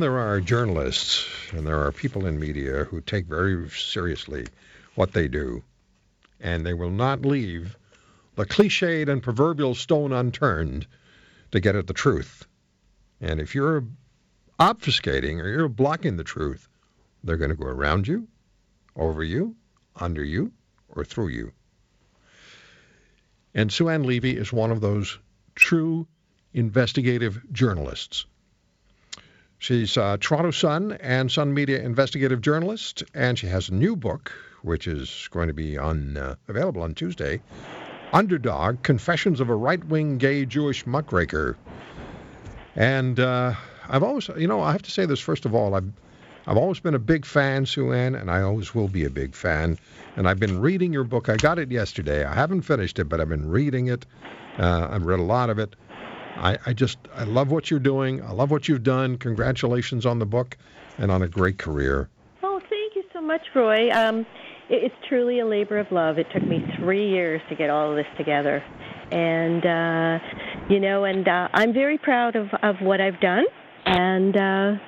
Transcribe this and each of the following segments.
There are journalists and there are people in media who take very seriously what they do, and they will not leave the cliched and proverbial stone unturned to get at the truth. And if you're obfuscating or you're blocking the truth, they're going to go around you, over you, under you, or through you. And Sue Ann Levy is one of those true investigative journalists. She's a Toronto Sun and Sun Media investigative journalist, and she has a new book, which is going to be on uh, available on Tuesday. Underdog: Confessions of a Right-Wing Gay Jewish Muckraker. And uh, I've always, you know, I have to say this first of all. I've I've always been a big fan, Sue Ann, and I always will be a big fan. And I've been reading your book. I got it yesterday. I haven't finished it, but I've been reading it. Uh, I've read a lot of it. I, I just I love what you're doing. I love what you've done. Congratulations on the book and on a great career. Oh, thank you so much, Roy. Um, it, it's truly a labor of love. It took me three years to get all of this together, and uh, you know, and uh, I'm very proud of of what I've done, and. Uh,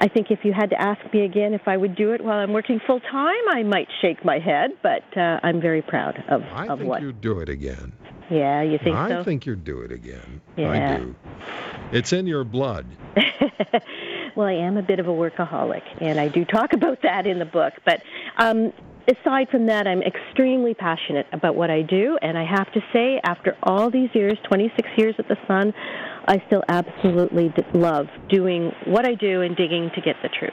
I think if you had to ask me again if I would do it while I'm working full time, I might shake my head, but uh, I'm very proud of, I of think what. you'd do it again. Yeah, you think I so? think you'd do it again. Yeah. I do. It's in your blood. well, I am a bit of a workaholic, and I do talk about that in the book. But um, aside from that, I'm extremely passionate about what I do, and I have to say, after all these years 26 years at the Sun I still absolutely love doing what I do and digging to get the truth.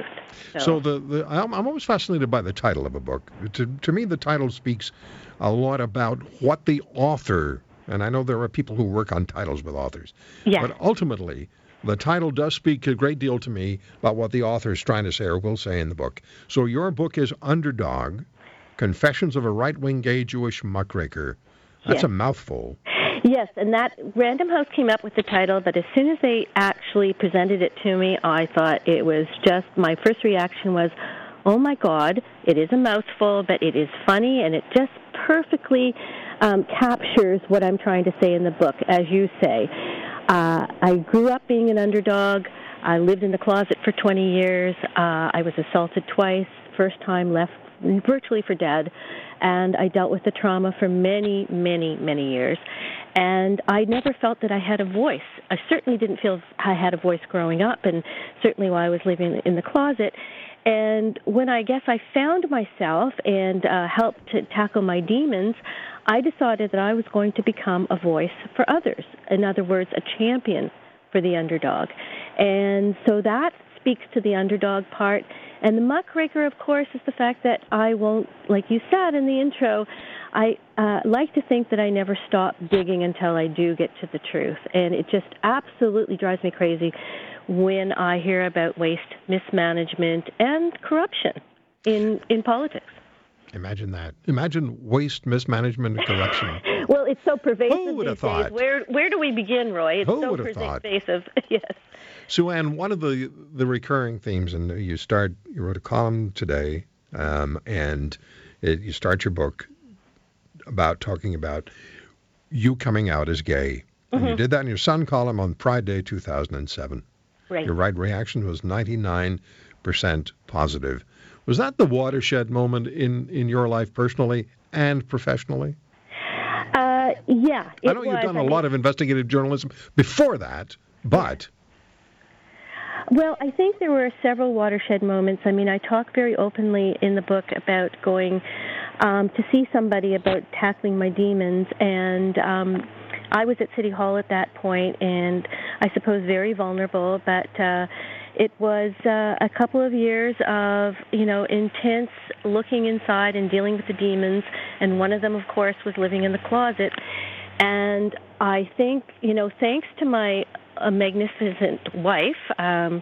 So, So the, the I'm, I'm always fascinated by the title of a book. To, to me, the title speaks a lot about what the author, and I know there are people who work on titles with authors, yeah. but ultimately, the title does speak a great deal to me about what the author is trying to say or will say in the book. So your book is Underdog, Confessions of a Right-Wing Gay Jewish Muckraker. That's Yes. a mouthful. Yes, and that Random House came up with the title, but as soon as they actually presented it to me, I thought it was just my first reaction was, "Oh my God, it is a mouthful, but it is funny, and it just perfectly um, captures what I'm trying to say in the book." As you say, uh, I grew up being an underdog. I lived in the closet for 20 years. Uh, I was assaulted twice. First time left virtually for dead, and I dealt with the trauma for many, many, many years. And I never felt that I had a voice. I certainly didn't feel I had a voice growing up, and certainly while I was living in the closet. And when I guess I found myself and uh, helped to tackle my demons, I decided that I was going to become a voice for others. In other words, a champion for the underdog. And so that speaks to the underdog part. And the muckraker, of course, is the fact that I won't, like you said in the intro, I uh, like to think that I never stop digging until I do get to the truth. And it just absolutely drives me crazy when I hear about waste, mismanagement, and corruption in, in politics. Imagine that. Imagine waste, mismanagement, and corruption. Well, it's so pervasive Who would have thought? days. Where where do we begin, Roy? It's Who so would have thought? pervasive. yes. Sue Ann, one of the, the recurring themes, and you start, you wrote a column today, um, and it, you start your book about talking about you coming out as gay. And Mm-hmm. you did that in your Sun column on Pride Day 2007. Right. Your right reaction was 99% positive. Was that the watershed moment in, in your life personally and professionally? Uh, yeah. I know you've done a lot of investigative journalism before that, but Well, I think there were several watershed moments. I mean, I talk very openly in the book about going um, to see somebody about tackling my demons, and um, I was at City Hall at that point, and I suppose very vulnerable, but. Uh, it was uh, a couple of years of, you know, intense looking inside and dealing with the demons, and one of them, of course, was living in the closet. And I think, you know, thanks to my uh, magnificent wife, um,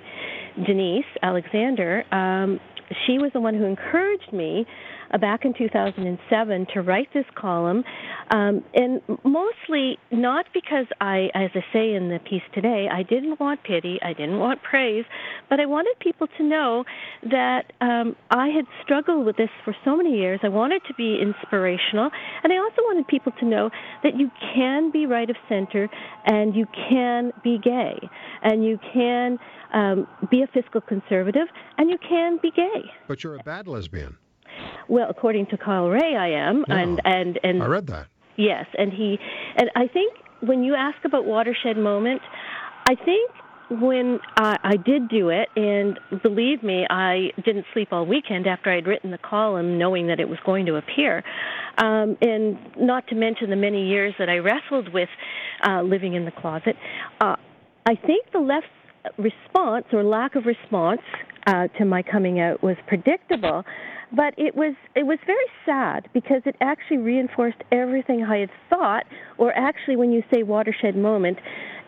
Denise Alexander, um, she was the one who encouraged me uh, back in 2007 to write this column, um, and mostly not because I, as I say in the piece today, I didn't want pity, I didn't want praise, but I wanted people to know that um, I had struggled with this for so many years. I wanted to be inspirational, and I also wanted people to know that you can be right of center and you can be gay and you can um, be a fiscal conservative, and you can be gay. But you're a bad lesbian. Well, according to Kyle Rae, I am, Yeah. and and and I read that. Yes, and he and I think when you ask about watershed moment, I think when I, I did do it, and believe me, I didn't sleep all weekend after I'd written the column, knowing that it was going to appear, um, and not to mention the many years that I wrestled with uh, living in the closet. Uh, I think the left's response or lack of response uh, to my coming out was predictable, but it was it was very sad because it actually reinforced everything I had thought, or actually, when you say watershed moment,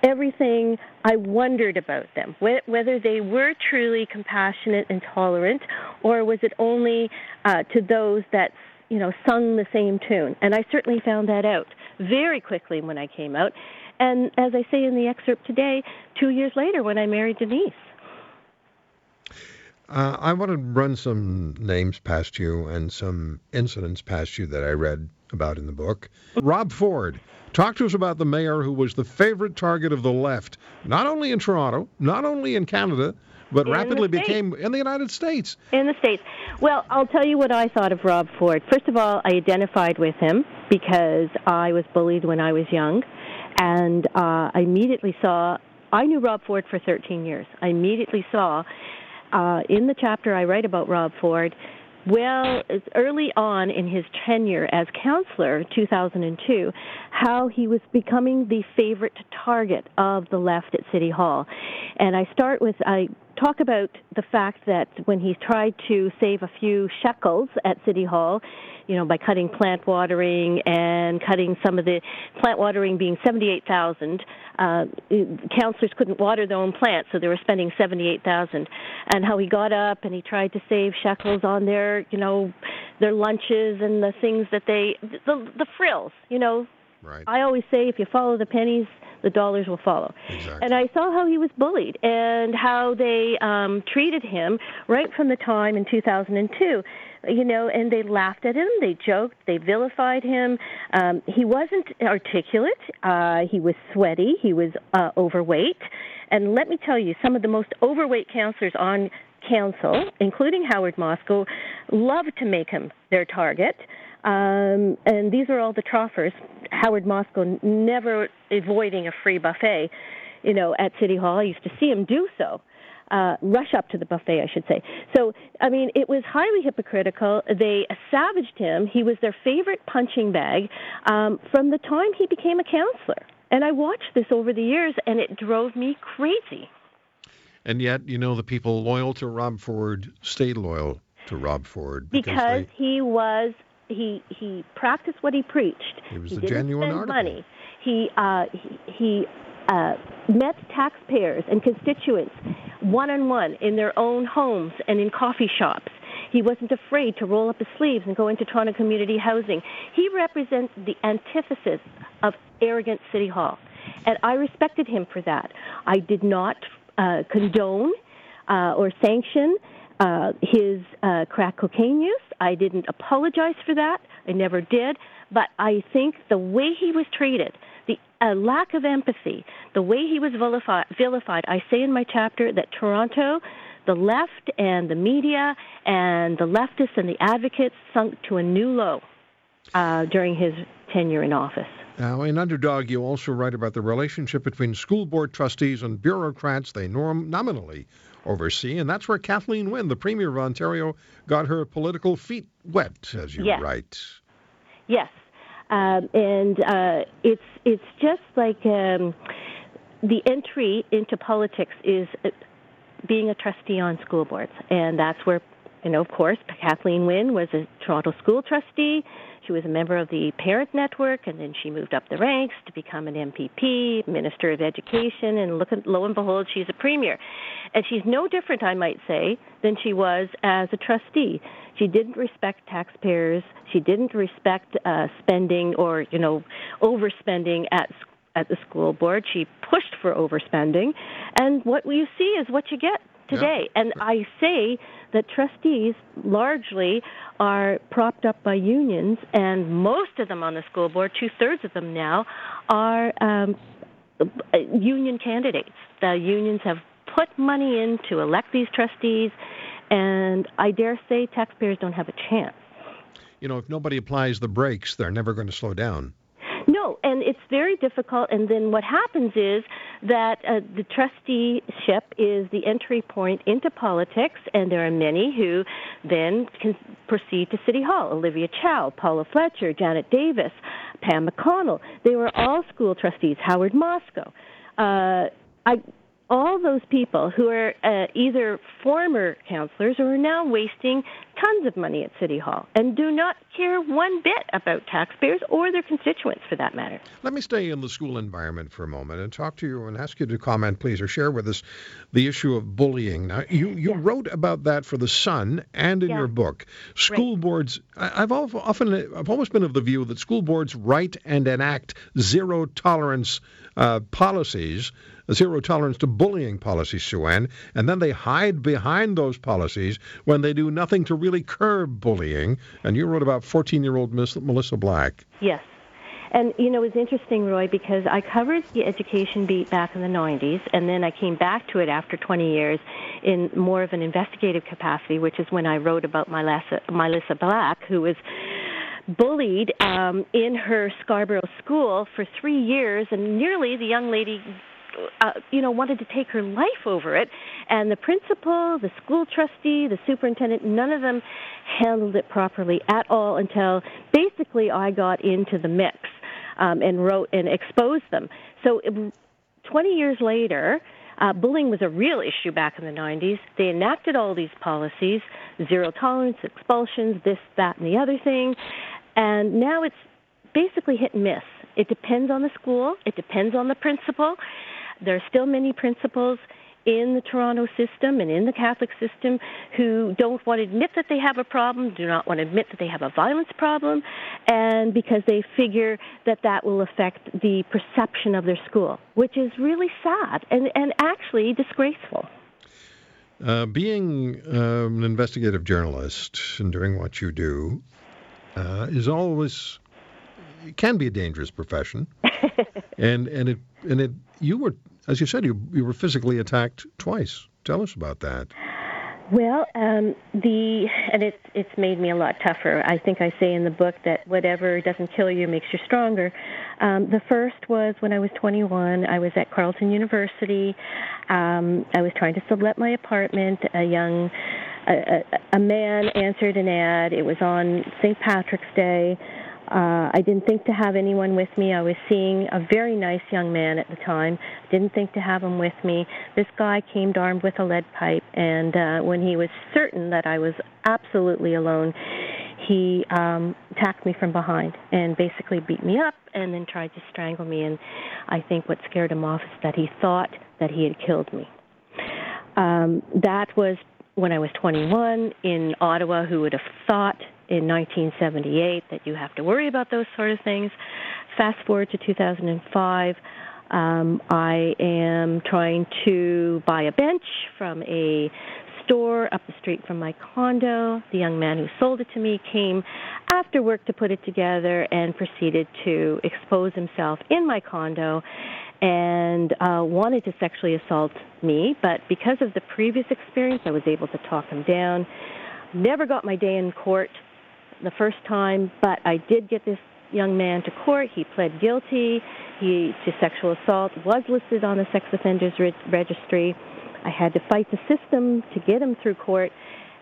everything I wondered about them, whether they were truly compassionate and tolerant, or was it only uh, to those that you know sung the same tune. And I certainly found that out very quickly when I came out. And as I say in the excerpt today, two years later when I married Denise. Uh, I want to run some names past you and some incidents past you that I read about in the book. Rob Ford, talk to us about the mayor who was the favorite target of the left, not only in Toronto, not only in Canada, but In rapidly became in the United States. In the States. Well, I'll tell you what I thought of Rob Ford. First of all, I identified with him because I was bullied when I was young. And uh, I immediately saw, I knew Rob Ford for 13 years. I immediately saw uh, in the chapter I write about Rob Ford, well, early on in his tenure as councillor, 2002, how he was becoming the favorite target of the left at City Hall. And I start with, I talk about the fact that when he tried to save a few shekels at City Hall, you know, by cutting plant watering and cutting some of the plant watering being 78,000, uh, councillors couldn't water their own plants, so they were spending 78,000. And how he got up and he tried to save shekels on their, you know, their lunches and the things that they, the, the frills, you know. Right. I always say if you follow the pennies, the dollars will follow. Exactly. And I saw how he was bullied and how they um, treated him right from the time in 2002. You know, and they laughed at him, they joked, they vilified him. Um, he wasn't articulate. Uh, he was sweaty. He was uh, overweight. And let me tell you, some of the most overweight councillors on council, including Howard Moscoe, love to make him their target. Um, and these are all the troughers. Howard Moscoe never avoiding a free buffet, you know, at City Hall. I used to see him do so. Uh, rush up to the buffet, I should say. So, I mean, it was highly hypocritical. They savaged him. He was their favorite punching bag um, from the time he became a councillor. And I watched this over the years, and it drove me crazy. And yet, you know, the people loyal to Rob Ford stayed loyal to Rob Ford because he was he he practiced what he preached. He was he the didn't genuine spend article. money. He uh, he, he uh, met taxpayers and constituents one on one in their own homes and in coffee shops. He wasn't afraid to roll up his sleeves and go into Toronto community housing. He represents the antithesis of arrogant City Hall, and I respected him for that. I did not uh, condone uh, or sanction uh, his uh, crack cocaine use. I didn't apologize for that. I never did. But I think the way he was treated, the uh, lack of empathy, the way he was vilified, vilified, I say in my chapter that Toronto, the left and the media and the leftists and the advocates sunk to a new low uh, during his tenure in office. Now, in Underdog, you also write about the relationship between school board trustees and bureaucrats they norm- nominally oversee, and that's where Kathleen Wynne, the Premier of Ontario, got her political feet wet, as you Yes. write. Yes, um, and uh, it's it's just like um, the entry into politics is uh, being a trustee on school boards, and that's where you know, of course, Kathleen Wynne was a Toronto school trustee. She was a member of the Parent Network, and then she moved up the ranks to become an MPP, Minister of Education, and look at, lo and behold, she's a premier. And she's no different, I might say, than she was as a trustee. She didn't respect taxpayers. She didn't respect uh, spending or, you know, overspending at at the school board. She pushed for overspending, and what you see is what you get today. And I say that trustees largely are propped up by unions, and most of them on the school board, two thirds of them now, are um, union candidates. The unions have put money in to elect these trustees, and I dare say taxpayers don't have a chance. You know, if nobody applies the brakes, they're never going to slow down. No, and it's very difficult. And then what happens is that uh, the trusteeship is the entry point into politics, and there are many who then can proceed to City Hall. Olivia Chow, Paula Fletcher, Janet Davis, Pam McConnell. They were all school trustees. Howard Moscoe. Uh, I all those people who are uh, either former councillors or are now wasting tons of money at City Hall and do not care one bit about taxpayers or their constituents for that matter. Let me stay in the school environment for a moment and talk to you and ask you to comment, please, or share with us the issue of bullying. Now, you, you yeah. wrote about that for The Sun and in yeah. your book. School right. boards, I've often, I've always been of the view that school boards write and enact zero tolerance uh, policies zero tolerance to bullying policies, Sue Ann, and then they hide behind those policies when they do nothing to really curb bullying. And you wrote about 14 year old Melissa Black. Yes. And you know, it's interesting, Roy, because I covered the education beat back in the 90s, and then I came back to it after 20 years in more of an investigative capacity, which is when I wrote about Melissa, Melissa Black, who was bullied um, in her Scarborough school for three years, and nearly the young lady uh, you know, wanted to take her life over it. And the principal, the school trustee, the superintendent, none of them handled it properly at all until basically I got into the mix um, and wrote and exposed them. So it, 20 years later, uh, bullying was a real issue back in the 90s. They enacted all these policies zero tolerance, expulsions, this, that, and the other thing. And now it's basically hit and miss. It depends on the school, it depends on the principal. There are still many principals in the Toronto system and in the Catholic system who don't want to admit that they have a problem, do not want to admit that they have a violence problem, and because they figure that that will affect the perception of their school, which is really sad and, and actually disgraceful. Uh, being uh, an investigative journalist and doing what you do uh, is always it can be a dangerous profession, and and it and it you were as you said you you were physically attacked twice. Tell us about that. Well, um, the and it's it's made me a lot tougher. I think I say in the book that whatever doesn't kill you makes you stronger. Um, the first was when I was 21. I was at Carleton University. Um, I was trying to sublet my apartment. A young a, a, a man answered an ad. It was on St. Patrick's Day. Uh, I didn't think to have anyone with me. I was seeing a very nice young man at the time. Didn't think to have him with me. This guy came armed with a lead pipe, and uh, when he was certain that I was absolutely alone, he um, attacked me from behind and basically beat me up and then tried to strangle me. And I think what scared him off is that he thought that he had killed me. Um, that was when I was 21 in Ottawa. Who would have thought in 1978 that you have to worry about those sort of things. Fast forward to 2005. Um, I am trying to buy a bench from a store up the street from my condo. The young man who sold it to me came after work to put it together and proceeded to expose himself in my condo and uh, wanted to sexually assault me. But because of the previous experience, I was able to talk him down. Never got my day in court the first time, but I did get this young man to court. He pled guilty he, to sexual assault, was listed on the sex offenders re- registry. I had to fight the system to get him through court.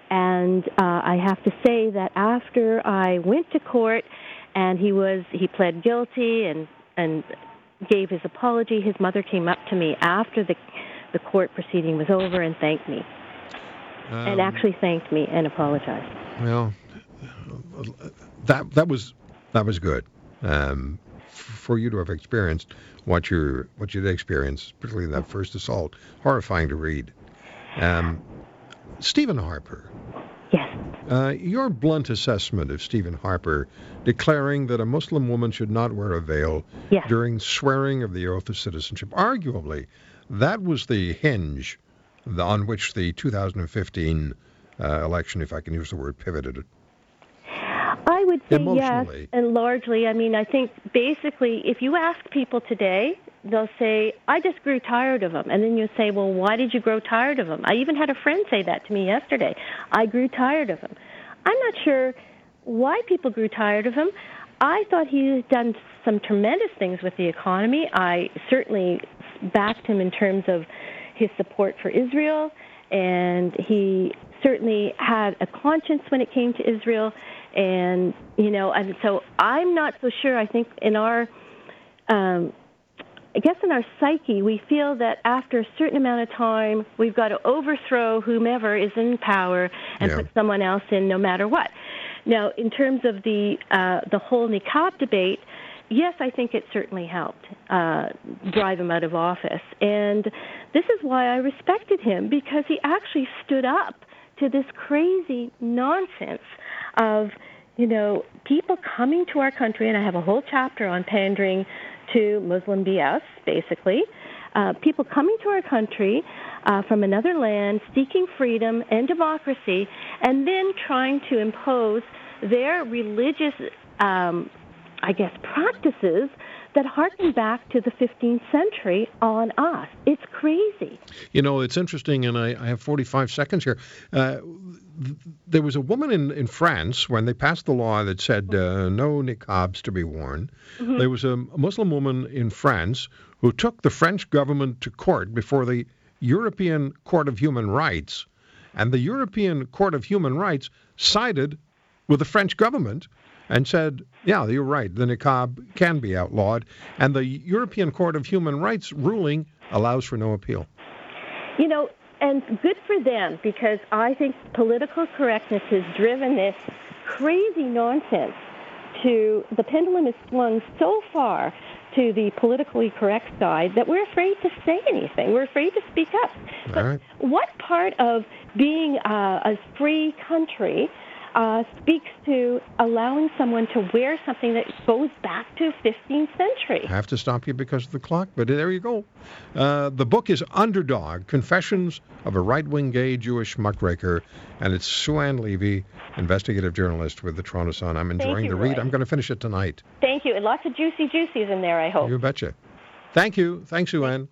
And uh, I have to say that after I went to court and he was he pled guilty and and gave his apology, his mother came up to me after the the court proceeding was over and thanked me. Um, and actually thanked me and apologized. Well, that that was that was good um, for you to have experienced what you what you'd experienced, particularly that first assault. Horrifying to read. Um, Stephen Harper. Yes. Uh, your blunt assessment of Stephen Harper declaring that a Muslim woman should not wear a veil yes. during swearing of the oath of citizenship. Arguably, that was the hinge on which the 2015 uh, election, if I can use the word, pivoted. I would say yes, and largely. I mean, I think basically, if you ask people today, they'll say, "I just grew tired of him," and then you say, "Well, why did you grow tired of him?" I even had a friend say that to me yesterday. I grew tired of him. I'm not sure why people grew tired of him. I thought he had done some tremendous things with the economy. I certainly backed him in terms of his support for Israel, and he certainly had a conscience when it came to Israel. And you know, and so I'm not so sure. I think in our um, I guess in our psyche, we feel that after a certain amount of time, we've got to overthrow whomever is in power and Yeah. put someone else in, no matter what. Now, in terms of the uh, the whole niqab debate, yes, I think it certainly helped uh, drive him out of office, and this is why I respected him because he actually stood up to this crazy nonsense of you know people coming to our country, and I have a whole chapter on pandering to Muslim BS, basically. Uh, people coming to our country uh, from another land, seeking freedom and democracy, and then trying to impose their religious, um, I guess, practices that harken back to the 15th century on us. It's crazy. You know, it's interesting, and I, I have 45 seconds here. Uh, th- there was a woman in, in France when they passed the law that said uh, no niqabs to be worn. There was a Muslim woman in France who took the French government to court before the European Court of Human Rights, and the European Court of Human Rights sided with the French government and said, yeah, you're right, the niqab can be outlawed. And the European Court of Human Rights ruling allows for no appeal. You know, and good for them because I think political correctness has driven this crazy nonsense to the pendulum is swung so far to the politically correct side that we're afraid to say anything. We're afraid to speak up. But All right. what part of being uh, a free country uh, speaks to allowing someone to wear something that goes back to 15th century? I have to stop you because of the clock, but there you go. Uh, the book is Underdog Confessions of a Right Wing Gay Jewish Muckraker, and it's Sue Ann Levy, investigative journalist with the Toronto Sun. I'm enjoying you, the read. Roy. I'm going to finish it tonight. Thank you. And lots of juicy juicies in there, I hope. You betcha. Thank you. Thanks, Sue Ann.